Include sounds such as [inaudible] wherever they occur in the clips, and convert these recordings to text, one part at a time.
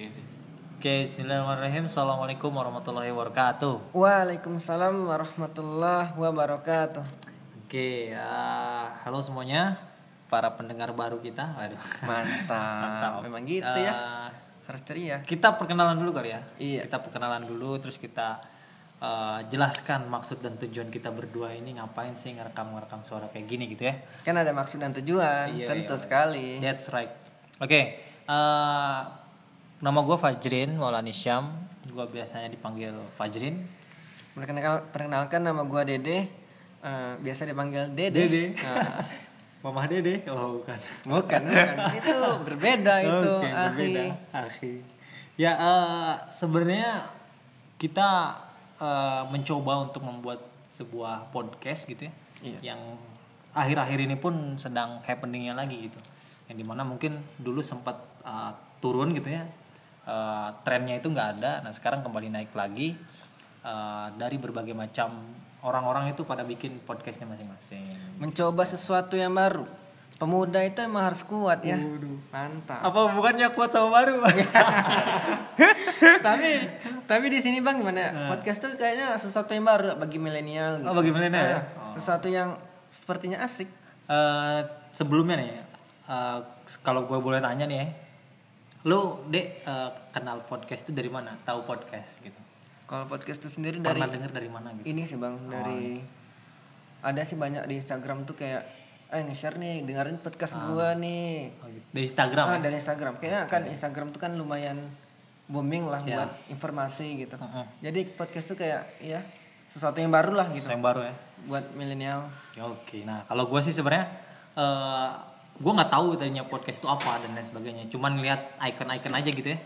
Iya sih. Oke, Bismillahirrahmanirrahim. Assalamualaikum warahmatullahi wabarakatuh. Waalaikumsalam warahmatullahi wabarakatuh. Oke, uh, halo semuanya para pendengar baru kita. Waduh. Mantap. Mantap. Memang gitu Uh, ya. Harus ceria. Kita perkenalan dulu kali ya. Iya. Kita perkenalan dulu, terus kita uh, jelaskan maksud dan tujuan kita berdua ini ngapain sih ngerekam-ngerekam suara kayak gini gitu ya. Kan ada maksud dan tujuan, Iya, tentu iya. sekali. That's right. Oke, uh, nama gue Fajrin Maulani Syam. Gue biasanya dipanggil Fajrin. Perkenalkan, perkenalkan nama gua Dede. Eh, biasa dipanggil Dede. Dede. Nah, Mamah Dede? Oh bukan. bukan, bukan. itu berbeda [laughs] itu, Oke, akhi. berbeda. Akhi. Ya eh, sebenarnya kita eh, mencoba untuk membuat sebuah podcast gitu ya, Iya. yang akhir-akhir ini pun sedang happeningnya lagi gitu, yang di mana mungkin dulu sempat eh, turun gitu ya, eh, trennya itu nggak ada, nah sekarang kembali naik lagi eh, dari berbagai macam orang-orang itu pada bikin podcastnya masing-masing. Mencoba sesuatu yang baru. Pemuda itu emang harus kuat ya. Mantap. Apa bukannya kuat sama baru? [laughs] [laughs] tapi tapi di sini bang gimana podcast tuh kayaknya sesuatu yang baru bagi milenial gitu. Oh, bagi milenial ya? Ah, sesuatu yang sepertinya asik Eh, sebelumnya nih, eh, kalau gue boleh tanya nih ya, lu dek eh, kenal podcast itu dari mana? Tahu podcast gitu? kalau podcast itu sendiri dari Pernah denger dari mana gitu? ini sih bang dari ada sih banyak di Instagram tuh kayak eh nge-share nih dengerin podcast gua nih Oh, gitu. Dari Instagram. ah ya? dari Instagram kayaknya kan Instagram tuh kan lumayan booming lah Ya. buat informasi gitu Heeh. jadi podcast tuh kayak ya sesuatu yang baru lah gitu Yang baru ya. buat milenial Ya, Oke, nah kalau gue sih sebenarnya eh gue nggak tahu tadinya podcast itu apa dan lain sebagainya. Cuman lihat icon-icon aja gitu ya.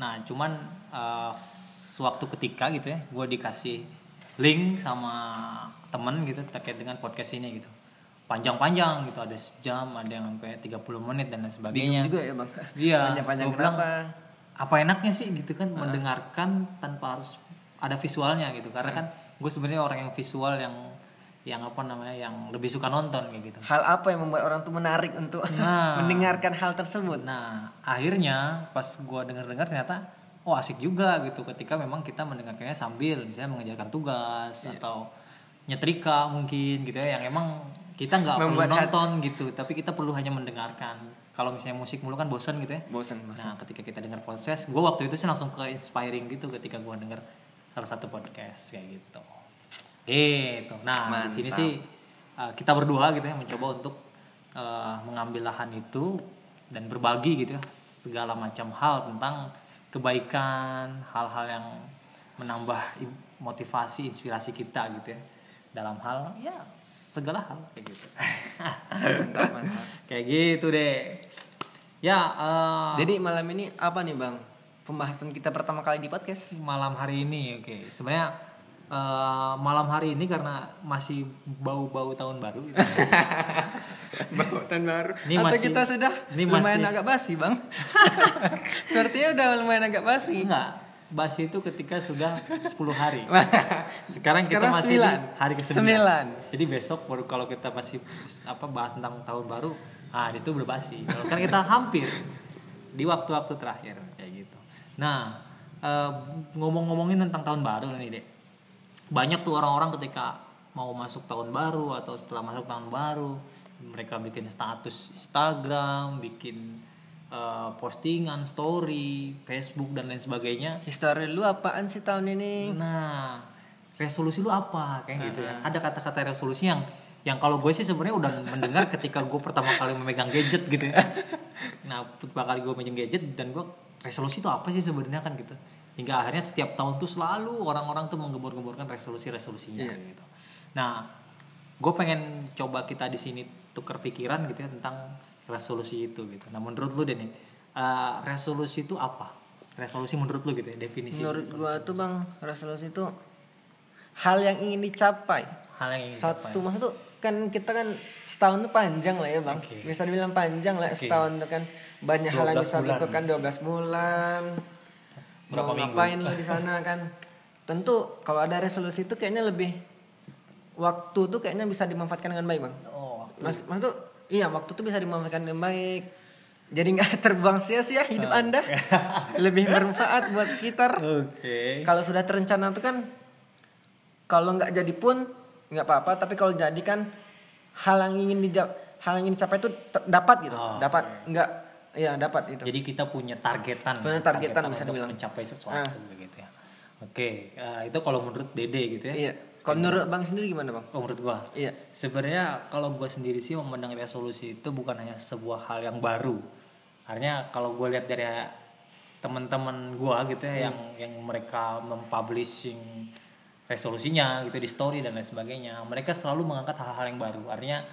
Nah, cuman eh, suatu ketika gitu ya, gue dikasih link sama temen gitu terkait dengan podcast ini gitu. Panjang-panjang gitu, ada sejam, ada yang sampai 30 menit dan lain sebagainya. bingung juga ya bang Iya. panjang-panjang gua bilang, kenapa Apa enaknya sih gitu kan mendengarkan tanpa harus ada visualnya gitu. Karena kan gue sebenarnya orang yang visual yang yang apa namanya yang lebih suka nonton kayak gitu. hal apa yang membuat orang tuh menarik untuk [laughs] Nah. mendengarkan hal tersebut Nah, akhirnya pas gua denger-dengar ternyata oh asik juga gitu ketika memang kita mendengarkannya sambil misalnya mengerjakan tugas Iya. atau nyetrika mungkin gitu ya yang emang kita nggak perlu hati- nonton gitu, tapi kita perlu hanya mendengarkan. Kalau misalnya musik mulu kan bosen gitu ya. bosan bosan Nah, ketika kita dengar podcast, gue waktu itu sih langsung ke inspiring gitu ketika gue denger salah satu podcast kayak gitu. Gitu. Nah, di sini Mantap. sih uh, kita berdua gitu ya mencoba untuk uh, mengambil lahan itu dan berbagi gitu ya segala macam hal tentang kebaikan, hal-hal yang menambah motivasi, inspirasi kita gitu ya dalam hal ya segala hal kayak gitu. mantap mantap [laughs] kayak gitu deh. Ya, uh, jadi malam ini apa nih bang pembahasan kita pertama kali di podcast malam hari ini oke sebenarnya eh, malam hari ini karena masih bau-bau tahun baru [laughs] gitu. Bautan baru. Ini Atau masih- kita sudah ini lumayan masih- agak basi bang. [laughs] Sepertinya udah lumayan agak basi. enggak basi itu ketika sudah 10 hari sekarang, [laughs] Sekarang kita masih sembilan. di hari ke Sembilan. jadi besok baru kalau kita masih apa bahas tentang tahun baru ah di situ udah basi Kalau kan kita hampir di waktu-waktu terakhir kayak gitu nah eh, ngomong-ngomongin tentang tahun baru nih dek banyak tuh orang-orang ketika mau masuk tahun baru atau setelah masuk tahun baru mereka bikin status Instagram bikin eh, postingan story Facebook dan lain sebagainya Histori lu apaan sih tahun ini? Nah, resolusi lu apa? Kayak gitu ya. Ada kata-kata resolusi yang yang kalau gue sih sebenarnya udah mendengar ketika gue pertama kali memegang gadget gitu ya. [laughs] Nah, pertama kali gue memegang gadget dan gue resolusi itu apa sih sebenarnya kan gitu. Hingga akhirnya setiap tahun tuh selalu orang-orang tuh menggebor-geborkan resolusi-resolusinya Iya. gitu. Nah, gue pengen coba kita di sini tukar pikiran gitu ya tentang resolusi itu gitu. Nah, menurut lu deh nih, eh, resolusi itu apa? Resolusi menurut lu gitu ya definisi. Menurut gua tuh bang resolusi itu hal yang ingin dicapai. hal yang ingin Satu dicapai. maksud tuh kan kita kan setahun tuh panjang lah ya bang. Oke. Bisa dibilang panjang lah Oke. setahun tuh kan banyak hal yang 12 bisa dilakukan 12 bulan. Berapa Mau minggu? ngapain lu di sana kan? Tentu kalau ada resolusi itu kayaknya lebih waktu tuh kayaknya bisa dimanfaatkan dengan baik bang. Oh, Mas, maksud tuh iya waktu tuh bisa dimanfaatkan dengan baik. jadi nggak [laughs] terbuang sia-sia hidup anda [laughs] lebih bermanfaat buat sekitar Oke. kalau sudah terencana itu kan kalau nggak jadi pun nggak apa-apa tapi kalau jadi kan hal yang ingin dija- hal yang ingin dicapai itu dapat gitu Oh, dapat nggak ya dapat itu Jadi kita punya targetan, Punya targetan bisa untuk dibilang. mencapai sesuatu Ah. begitu ya. Oke, eh, itu kalau menurut Dede gitu ya. iya kalau menurut bang sendiri gimana bang Oh, menurut gua. iya Sebenarnya kalau gua sendiri sih memandang resolusi itu bukan hanya sebuah hal yang baru. Artinya kalau gua lihat dari teman-teman gua gitu ya yang yang mereka mempublishing resolusinya gitu di story dan lain sebagainya, mereka selalu mengangkat hal-hal yang baru. Artinya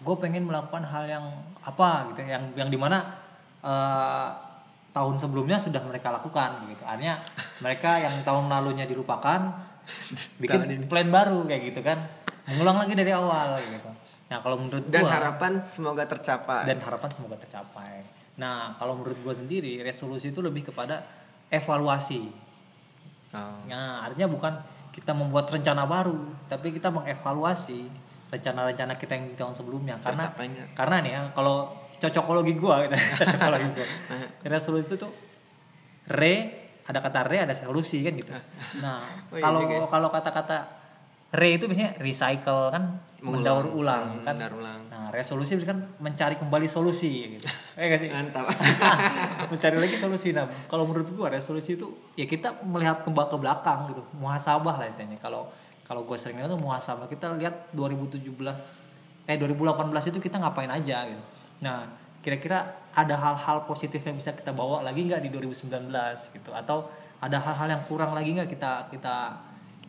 gue pengen melakukan hal yang apa gitu ya, yang yang di mana eh, tahun sebelumnya sudah mereka lakukan gitu. Artinya mereka yang tahun lalunya dilupakan [laughs] bikin plan baru kayak gitu kan. Mengulang lagi dari awal gitu. Nah, kalau menurut dan gua harapan semoga tercapai dan harapan semoga tercapai. Nah, kalau menurut gue sendiri resolusi itu lebih kepada evaluasi. Oh. Nah, artinya bukan kita membuat rencana baru, tapi kita mengevaluasi rencana-rencana kita yang di tahun sebelumnya. Karena Tercapai nggak? karena nih ya, kalau cocokologi gua gitu, [laughs] cocokologi gua. [laughs] resolusi itu tuh re ada kata re ada solusi kan gitu. [laughs] Nah, Oh iya kalau ya. kalau kata-kata re itu biasanya recycle kan mendaur ulang Hmm, kan. mendaur ulang. Nah, resolusi kan mencari kembali solusi gitu. Eh gak sih? mantap mencari lagi solusi nah kalau menurut gua resolusi itu ya kita melihat ke ke belakang gitu muhasabah lah istilahnya kalau kalau gue sering itu muhasabah kita lihat 2017 eh 2018 itu kita ngapain aja gitu. Nah kira-kira ada hal-hal positif yang bisa kita bawa lagi nggak di 2019 gitu? Atau ada hal-hal yang kurang lagi nggak kita kita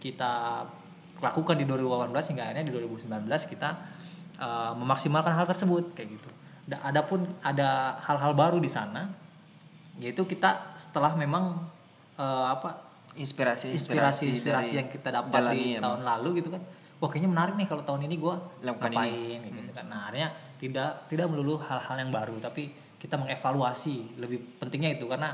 kita lakukan di 2018 hingga akhirnya di 2019 kita uh, memaksimalkan hal tersebut kayak gitu. Da- Adapun ada hal-hal baru di sana, yaitu kita setelah memang uh, apa inspirasi inspirasi inspirasi yang kita dapat jalani di ya, tahun lalu gitu kan. Wah kayaknya menarik nih kalau tahun ini gue Lakukan ngapain gitu kan. Nah akhirnya tidak tidak melulu hal-hal yang baru, tapi kita mengevaluasi. Lebih pentingnya itu karena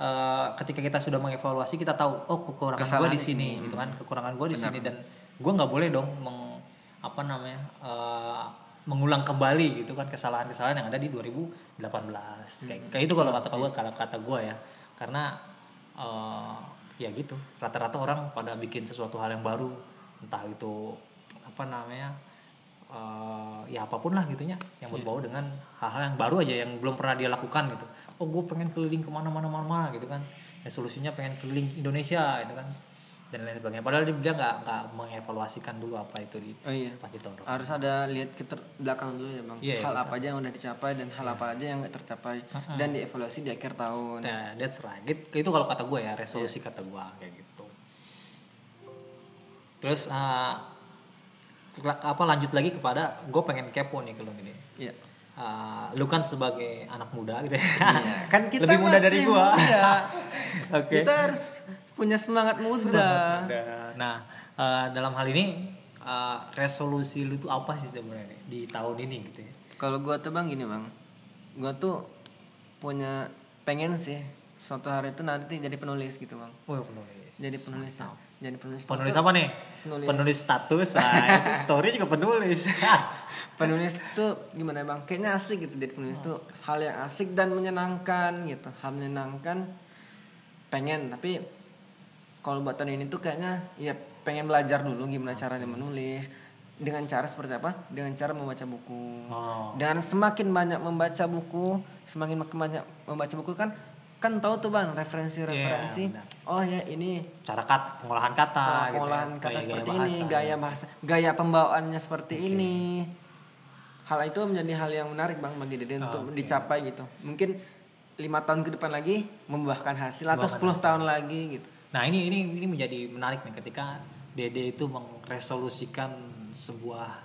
uh, ketika kita sudah mengevaluasi kita tahu oh kekurangan gue di sini sini. gitu kan. Kekurangan gue di sini. Dan gue nggak boleh dong meng, apa namanya uh, mengulang kembali gitu kan kesalahan-kesalahan yang ada di 2018 kayak, kayak itu kalau kata gue kalau kata gue ya. Karena uh, ya gitu. Rata-rata orang pada bikin sesuatu hal yang baru. Entah itu apa namanya uh, ya apa pun lah gitunya. Yang berbau dengan hal-hal yang baru aja yang belum pernah dia lakukan gitu. Oh gue pengen keliling ke mana-mana mana gitu kan. Ya solusinya pengen keliling Indonesia gitu kan dan lain sebagainya padahal dia nggak nggak mengevaluasikan dulu apa itu di oh iya pas di tahun harus ada lihat ke belakang dulu ya bang Iya, hal apa aja yang udah dicapai dan hal apa aja yang nggak tercapai dan dievaluasi di akhir tahun Nah, that's right. Gitu- Itu kalau kata gue ya, resolusi kata gue kayak gitu. Terus uh, apa lanjut lagi kepada gue pengen kepo nih kalau ini. iya Uh, lu kan sebagai anak muda gitu ya. Iya, [laughs] kan kita lebih muda dari gua. muda. [laughs] Oke. kita harus punya semangat muda Muda. Nah, uh, dalam hal ini uh, resolusi lu tuh apa sih sebenarnya di tahun ini gitu ya? kalau gua tuh bang gini bang gua tuh punya pengen sih suatu hari itu nanti jadi penulis gitu bang Oh, penulis. jadi penulis ya. jadi penulis Penulis apa nih? Penulis. Penulis status. Itu story juga penulis. [laughs] penulis tuh gimana bang kayaknya asik gitu jadi penulis tuh hal yang asik dan menyenangkan gitu hal menyenangkan pengen tapi kalau buat tahun ini tuh kayaknya ya pengen belajar dulu gimana caranya menulis dengan cara seperti apa dengan cara membaca buku Oh. dan semakin banyak membaca buku semakin makin banyak membaca buku kan kan tahu tuh bang referensi-referensi benar. oh ya ini cara kat pengolahan kata Oh, gitu pengolahan ya. kata Gaya-gaya seperti bahasa. ini, gaya bahasa, gaya pembawaannya seperti ini. Hal itu menjadi hal yang menarik bang bagi Dede untuk dicapai gitu. Mungkin lima tahun ke depan lagi membuahkan hasil atau 10 tahun lagi gitu. Nah ini ini ini menjadi menarik nih ketika Dede itu meresolusikan sebuah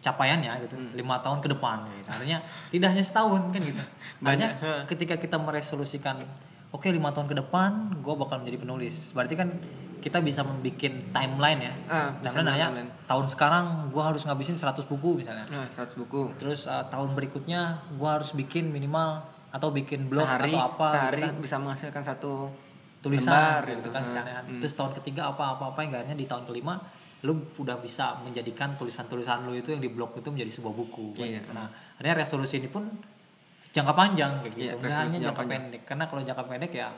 capaiannya gitu Hmm. lima tahun ke depan gitu. Artinya tidak hanya setahun kan gitu. [laughs] Banyak ketika kita meresolusikan oke lima tahun ke depan gue bakal menjadi penulis. Berarti kan kita bisa membuat timeline ya. Ah, Misalnya nanya, timeline. tahun sekarang gue harus ngabisin 100 buku misalnya. Nah 100 buku. Terus uh, tahun berikutnya gue harus bikin minimal atau bikin blog sehari atau apa gitu sehari kan. bisa menghasilkan satu tulisan lembar gitu kan misalnya. Hmm. Terus tahun ketiga apa apa apa yang akhirnya di tahun kelima lu udah bisa menjadikan tulisan-tulisan lu itu yang di blog itu menjadi sebuah buku Iya. gitu. Nah, akhirnya resolusi ini pun jangka panjang kayak gitu Iya, nggak resolusi hanya jangka panjang. pendek karena kalau jangka pendek ya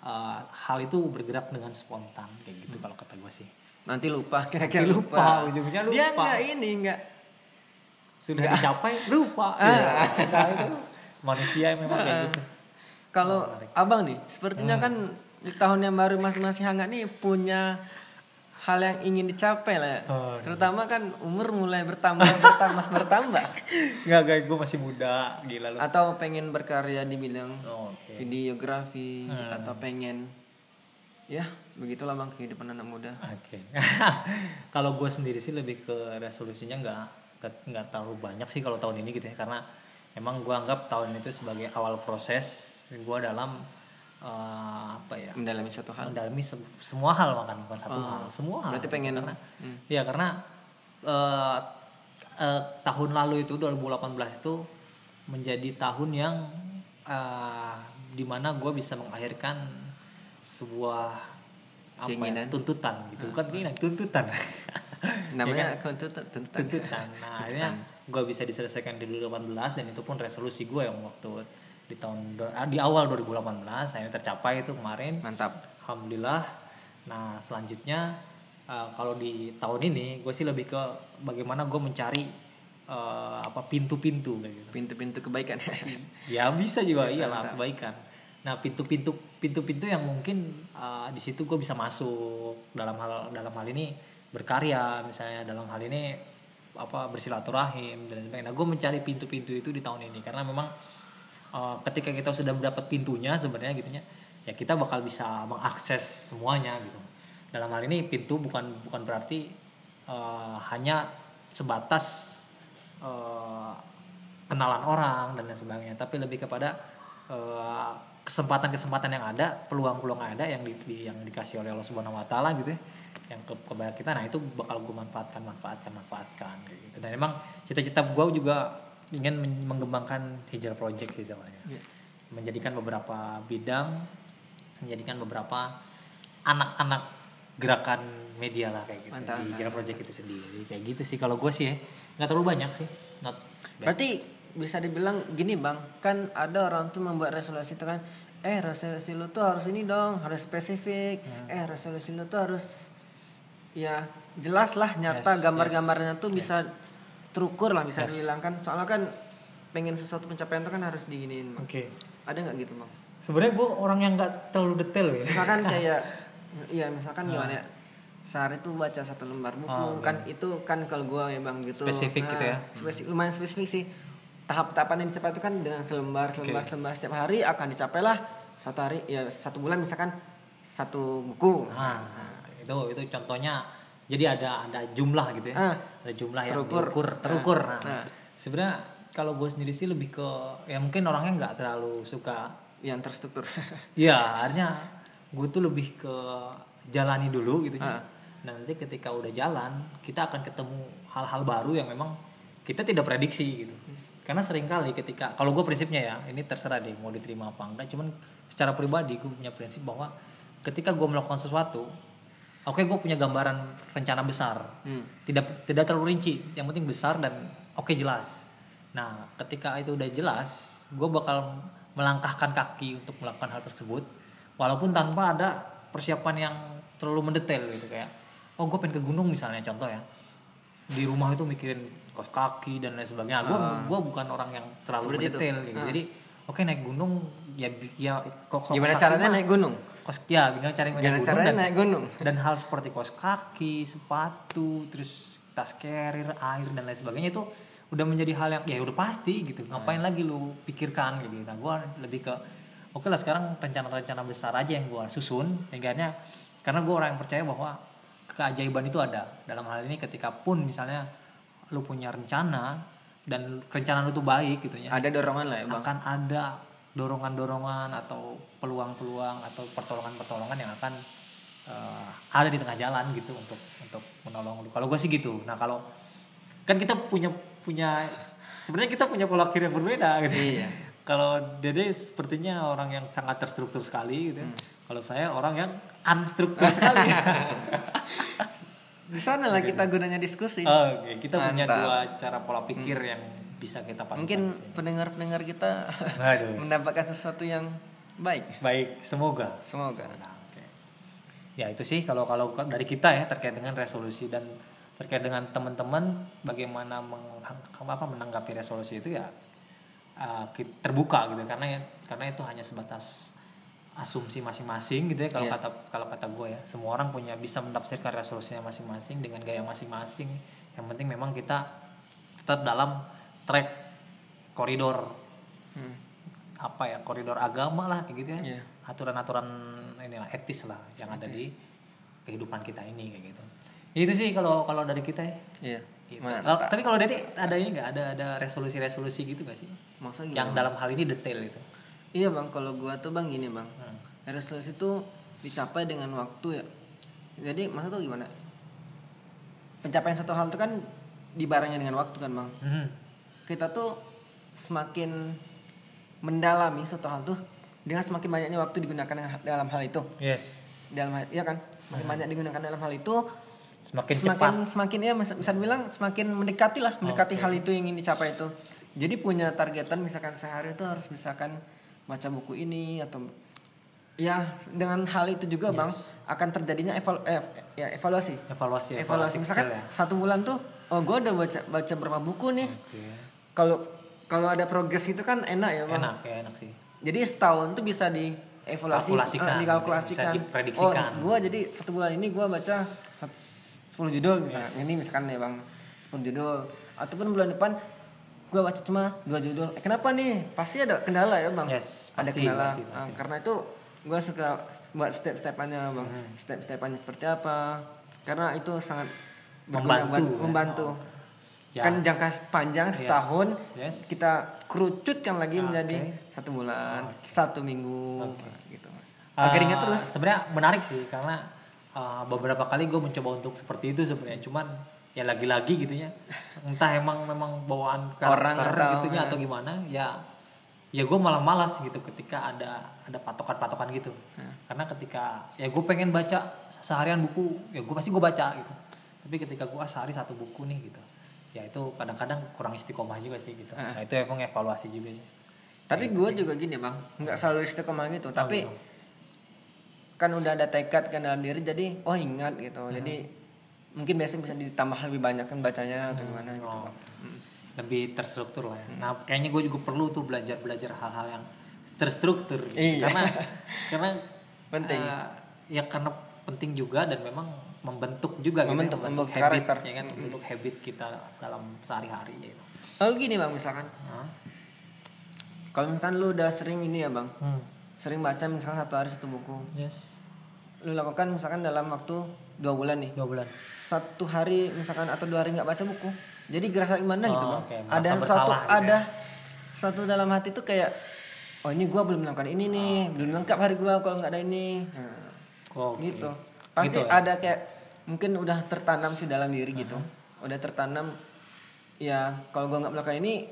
uh, hal itu bergerak dengan spontan kayak gitu kalau kata gue sih nanti lupa kira-kira Nanti lupa, lupa, ujungnya dia lupa. nggak ini nggak sudah dicapai lupa [laughs] Ah. Iya. Nah, itu manusia memang kayak gitu kalau abang nih sepertinya Hmm. kan di tahun yang baru masing-masing hangat nih punya hal yang ingin dicapai lah ya. Oh, terutama kan umur mulai bertambah [laughs] bertambah bertambah. Nggak guys gue masih muda. Gila lu. Atau pengen berkarya di bidang Oh, oke. videografi Hmm. atau pengen ya begitulah bang kehidupan anak muda. Oke. [laughs] kalau gue sendiri sih lebih ke resolusinya nggak- nggak terlalu banyak sih kalau tahun ini gitu ya. Karena emang gue anggap tahun itu sebagai awal proses gue dalam eh, apa ya? Mendalami satu hal. Mendalami se- semua hal makan bukan satu hal semua hal. Berarti pengen karena Hmm. ya karena eh, eh, tahun lalu itu 2018 itu menjadi tahun yang eh, di mana gue bisa mengakhirkan sebuah apa ya, tuntutan gitu. Bukan keinginan tuntutan. [laughs] Namanya tuntutan tuntutan. Tuntutan. Nah akhirnya gue bisa diselesaikan di 2018 dan itu pun resolusi gue yang waktu di tahun ah, di awal 2018 akhirnya tercapai itu kemarin mantap Alhamdulillah. Nah selanjutnya uh, kalau di tahun ini gue sih lebih ke bagaimana gue mencari uh, apa pintu-pintu kayak gitu. pintu-pintu kebaikan [laughs] Ya bisa juga Bisa, iyalah mantap. kebaikan. Nah pintu-pintu pintu-pintu yang mungkin uh, di situ gue bisa masuk dalam hal dalam hal ini berkarya misalnya dalam hal ini apa bersilaturahim dan sebagainya. Nah gue mencari pintu-pintu itu di tahun ini karena memang uh, ketika kita sudah mendapat pintunya sebenarnya gitunya ya kita bakal bisa mengakses semuanya gitu. Dalam hal ini pintu bukan bukan berarti uh, hanya sebatas uh, kenalan orang dan lain sebagainya tapi lebih kepada eh, kesempatan-kesempatan yang ada peluang-peluang yang ada yang di, yang dikasih oleh Allah Subhanahu Wa Taala gitu ya yang ke kepada kita nah itu bakal gue manfaatkan manfaatkan manfaatkan gitu dan emang cita-cita gue juga ingin men- mengembangkan hijrah project sih sebenarnya. Iya. menjadikan beberapa bidang menjadikan beberapa anak-anak gerakan media lah kayak gitu. Mantap, di hijrah project itu sendiri kayak gitu sih. Kalau gue sih ya nggak terlalu banyak sih. Not bad. berarti bisa dibilang gini bang. Kan ada orang tuh membuat resolusi itu kan eh resolusi lu tuh harus ini dong harus spesifik. Eh resolusi lu tuh harus ya jelas lah nyata Yes, gambar-gambarnya tuh bisa terukur lah bisa Yes. dibilang kan. Soalnya kan pengen sesuatu pencapaian tuh kan harus diginiin bang oke. Ada nggak gitu bang sebenarnya gue orang yang nggak terlalu detail ya. Misalkan [laughs] kayak iya misalkan gimana ya? Sehari tuh baca satu lembar buku Oh, kan itu kan kalau gua ya bang gitu. Spesifik gitu ya. spesifik lumayan spesifik sih. Tahap-tahapan yang dicapai itu kan dengan selembar selembar selembar. Setiap hari akan dicapai lah satu hari ya satu bulan misalkan satu buku. Nah, itu itu contohnya. Jadi ada ada jumlah gitu ya? Ah. Ada jumlah yang Terukur. diukur terukur Ah, nah, ah. sebenarnya kalau gue sendiri sih lebih ke ya mungkin orangnya nggak terlalu suka yang terstruktur [laughs] ya akhirnya gue tuh lebih ke jalani dulu gitu Ah. Nah, nanti ketika udah jalan kita akan ketemu hal-hal baru yang memang kita tidak prediksi gitu karena sering kali ketika kalau gue prinsipnya ya ini terserah deh mau diterima apa enggak cuman secara pribadi gue punya prinsip bahwa ketika gue melakukan sesuatu oke gue punya gambaran rencana besar hmm. tidak tidak terlalu rinci yang penting besar dan oke jelas nah ketika itu udah jelas gue bakal melangkahkan kaki untuk melakukan hal tersebut walaupun tanpa ada persiapan yang terlalu mendetail gitu kayak oh gue pengen ke gunung misalnya contoh ya di rumah itu mikirin kos kaki dan lain sebagainya gue Ah. gua bukan orang yang terlalu Seperti itu. mendetail gitu Ah. jadi oke naik gunung ya ya kok kos gimana caranya mah- naik gunung kos ya gimana caranya naik gimana gunung caranya dan- naik gunung [laughs] dan hal seperti kaos kaki, sepatu, terus tas carrier, air dan lain sebagainya itu udah menjadi hal yang ya udah pasti gitu. Ngapain lagi lu pikirkan gitu. Nah, gua lebih ke oke lah sekarang rencana-rencana besar aja yang gua susun sehingga karena gua orang yang percaya bahwa keajaiban itu ada. Dalam hal ini ketika pun misalnya lu punya rencana dan rencana lu tuh baik gitu ya ada dorongan lah ya bang akan ada dorongan-dorongan atau peluang-peluang atau pertolongan-pertolongan yang akan eh, ada di tengah jalan gitu untuk untuk menolong lu. Kalau gue sih gitu. Nah kalau kan kita punya punya sebenarnya kita punya pola pikir yang berbeda gitu. Iya. [laughs] Kalau Dede sepertinya orang yang sangat terstruktur sekali gitu. ya. Kalau saya orang yang unstruktur sekali. [laughs] di sana lah kita gunanya diskusi Oke, kita punya Mantap. dua cara pola pikir yang bisa kita pakai Mungkin pendengar-pendengar kita Aduh. [laughs] mendapatkan sesuatu yang baik. baik semoga Semoga. Oke. ya itu sih kalau kalau dari kita ya terkait dengan resolusi dan terkait dengan teman-teman bagaimana meng, apa menanggapi resolusi itu ya uh, terbuka gitu karena karena itu hanya sebatas asumsi masing-masing gitu ya kalau Iya. kata kalau kata gue ya semua orang punya bisa menafsirkan resolusinya masing-masing dengan gaya masing-masing yang penting memang kita tetap dalam track koridor Hmm. apa ya koridor agama lah kayak gitu ya Iya. aturan-aturan inilah etis lah yang ada di kehidupan kita ini kayak gitu itu sih kalau kalau dari kita ya Iya. Gitu. Tapi kalau dari ada ini nggak ada ada resolusi-resolusi gitu gak sih Maksudnya yang dalam hal ini detail itu Iya bang, kalau gua tuh bang gini bang, Hmm. resolusi itu dicapai dengan waktu ya. Jadi maksud tuh gimana? Pencapaian satu hal itu kan dibarengnya dengan waktu kan bang. Mhm. Kita tuh semakin mendalami satu hal tuh dengan semakin banyaknya waktu digunakan dalam hal itu. yes. Dalam hal, iya kan? Semakin banyak digunakan dalam hal itu, semakin, semakin cepat. semakin ya bisa dibilang semakin mendekati lah mendekati Oke. hal itu yang ingin dicapai itu. Jadi punya targetan misalkan sehari itu harus misalkan baca buku ini atau ya dengan hal itu juga bang akan terjadinya evalu eh, ya evaluasi. Evaluasi evaluasi. misalkan kecil ya. satu bulan tuh oh gue udah baca baca berapa buku nih. Kalau kalau ada progres itu kan enak ya bang enak ya enak sih jadi setahun tuh bisa di evaluasi Kalkulasikan, eh, dikalkulasikan. bisa diprediksikan. Oh, gua jadi satu bulan ini gua baca sat- 10 judul misalkan. Ini misalkan ya, Bang. 10 judul. Ataupun bulan depan gua baca cuma dua judul. Eh, kenapa nih? Pasti ada kendala ya, Bang. Yes, ada pasti, kendala. pasti, Ah, pasti. karena itu gua suka buat step-stepannya, Bang. Hmm. Step-stepannya seperti apa? Karena itu sangat Membantu, ya. membantu. Ya. Kan jangka panjang setahun yes. kita kerucutkan lagi Oke. menjadi satu bulan, satu minggu, gitu. Eh, Agar ingat terus. sebenarnya menarik sih karena uh, beberapa kali gue mencoba untuk seperti itu sebenarnya cuman ya lagi-lagi gitu ya entah emang memang bawaan Orang karakter atau- gitunya ya. atau gimana ya ya gue malah malas gitu ketika ada ada patokan-patokan gitu Ya. karena ketika ya gue pengen baca seharian buku ya gue pasti gue baca gitu tapi ketika gue sehari satu buku nih gitu ya itu kadang-kadang kurang istiqomah juga sih gitu Ah. nah, itu emang evaluasi juga sih Tapi gue juga gini bang, nggak selalu istiqomah gitu. Tapi gitu. kan udah ada tekad kan dalam diri, jadi oh ingat gitu. Jadi mungkin biasanya bisa ditambah lebih banyak kan bacanya atau gimana gitu. Oh. Hmm. lebih terstruktur lah ya. Nah kayaknya gue juga perlu tuh belajar belajar hal-hal yang terstruktur gitu. Iya. karena [laughs] karena Penting. eh, ya karena penting juga dan memang membentuk juga Membentuk, gitu, ya, membentuk habit, karakter. ya kan membentuk habit kita dalam sehari-hari gitu. Oh gini bang misalkan, Hah? kalau misalkan lu udah sering ini ya bang, Hmm. sering baca misalkan satu hari satu buku, Yes. lu lakukan misalkan dalam waktu dua bulan nih, Dua bulan. satu hari misalkan atau dua hari nggak baca buku, jadi gerasa gimana gitu Oh, bang? oke, merasa ada satu gitu ada satu dalam hati tuh kayak, oh ini gua belum melakukan ini nih, belum lengkap hari gua kalau nggak ada ini, nah, Oh, oke. gitu. Pasti Gitu ya? ada kayak mungkin udah tertanam sih dalam diri gitu, udah tertanam. Ya kalau gua nggak melakukan ini,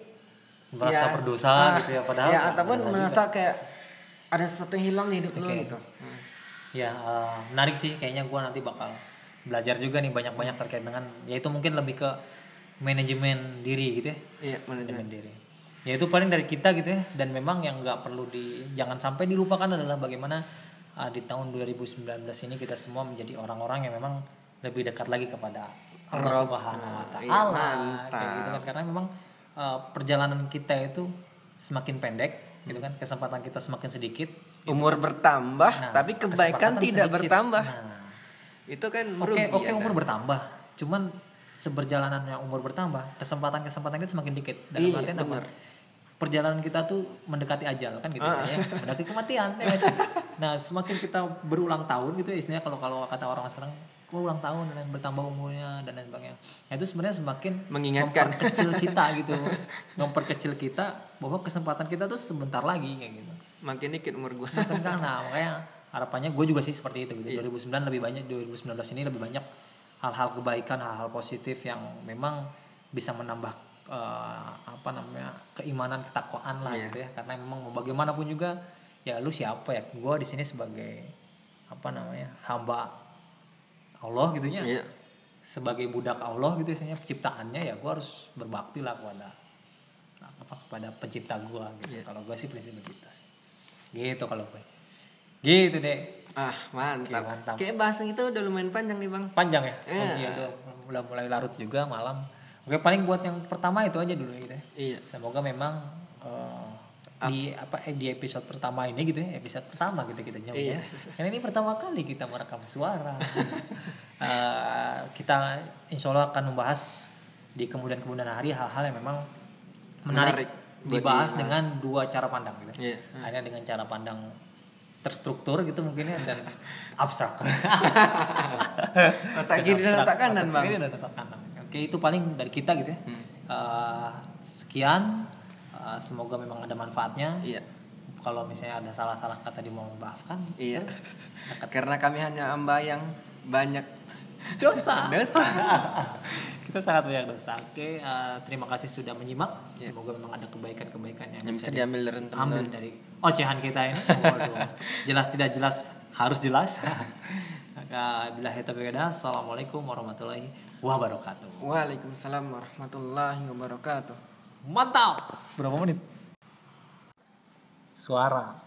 Merasa ya, berdosa ah, gitu ya padahal ya ataupun merasa kayak ada sesuatu yang hilang di hidup lu Oke. gitu. Hmm. Ya eh, menarik sih kayaknya gue nanti bakal belajar juga nih banyak-banyak terkait dengan yaitu mungkin lebih ke manajemen diri gitu ya Iya, manajemen. manajemen diri ya itu paling dari kita gitu ya dan memang yang nggak perlu di jangan sampai dilupakan adalah bagaimana uh, di tahun 2019 ini kita semua menjadi orang-orang yang memang lebih dekat lagi kepada Allah. Subhanahu wa Iya, taala kayak gitu kan karena memang uh, perjalanan kita itu semakin pendek gitu kan kesempatan kita semakin sedikit Umur bertambah, Nah, tapi kebaikan kesempatan tidak sedikit. bertambah. Nah, Itu kan Oke, merugi. oke ya umur kan? bertambah. Cuman seberjalanannya umur bertambah, kesempatan-kesempatan kita semakin dikit. Dalam Iya, artian apa? Perjalanan kita tuh mendekati ajal kan gitu Ah. ya. Mendekati kematian ya? Nah, semakin kita berulang tahun gitu ya istilahnya kalau kalau kata orang sekarang ulang tahun dan bertambah umurnya dan lain sebagainya. Nah, itu sebenarnya semakin Mengingatkan. memperkecil kita [laughs] gitu. memperkecil kita bahwa kesempatan kita tuh sebentar lagi kayak gitu. Makin dikit umur gua. Makin karena makanya harapannya gue juga sih seperti itu Iya. gitu. 2009 lebih banyak 2019 ini lebih banyak hal-hal kebaikan, hal-hal positif yang memang bisa menambah eh, apa namanya keimanan, ketakwaan lah Iya. gitu ya. Karena memang mau bagaimanapun juga ya lu siapa ya? Gue di sini sebagai apa namanya hamba Allah gitunya. Iya. Sebagai budak Allah gitu istilahnya ciptaannya ya gue harus berbakti lah kepada apa kepada pencipta gua gitu. Iya. Kalau gua sih prinsip begitu sih. Gitu kalau gue. Gitu deh. Ah, mantap. Oke, mantap. Kayak bahasan kita udah lumayan panjang nih, Bang. Panjang ya? Oh, Iya. udah mulai mulai larut juga malam. Oke, paling buat yang pertama itu aja dulu ya gitu ya. Iya. Semoga memang di apa eh, di episode pertama ini gitu ya, episode pertama gitu kita Iya. nyebutnya. Karena ini pertama kali kita merekam suara. [laughs] Eh, kita insya Allah akan membahas di kemudian-kemudian hari hal-hal yang memang menarik, Menarik dibahas dibahas. dengan dua cara pandang gitu. Iya. Ada dengan cara pandang terstruktur gitu mungkin ya dan [laughs] abstrak. Otak kiri dan otak kanan, Bang. Kiri dan otak kanan. Oke, itu paling dari kita gitu ya. Eh, sekian. Eh, semoga memang ada manfaatnya. Iya. Kalau misalnya ada salah-salah kata dimohon maafkan. Iya. [laughs] Karena kami hanya hamba yang banyak Dosa. [laughs] Dosa. [laughs] kita sangat banyak dosa. Oke, eh, terima kasih sudah menyimak. Iya. Semoga memang ada kebaikan-kebaikan yang, yang bisa di- diambil dari ambil teman-teman. dari ocehan kita ini. Waduh. jelas tidak jelas harus jelas. Bila kita berbeda, assalamualaikum warahmatullahi wabarakatuh. Waalaikumsalam warahmatullahi wabarakatuh. Mantap. Berapa menit? Suara.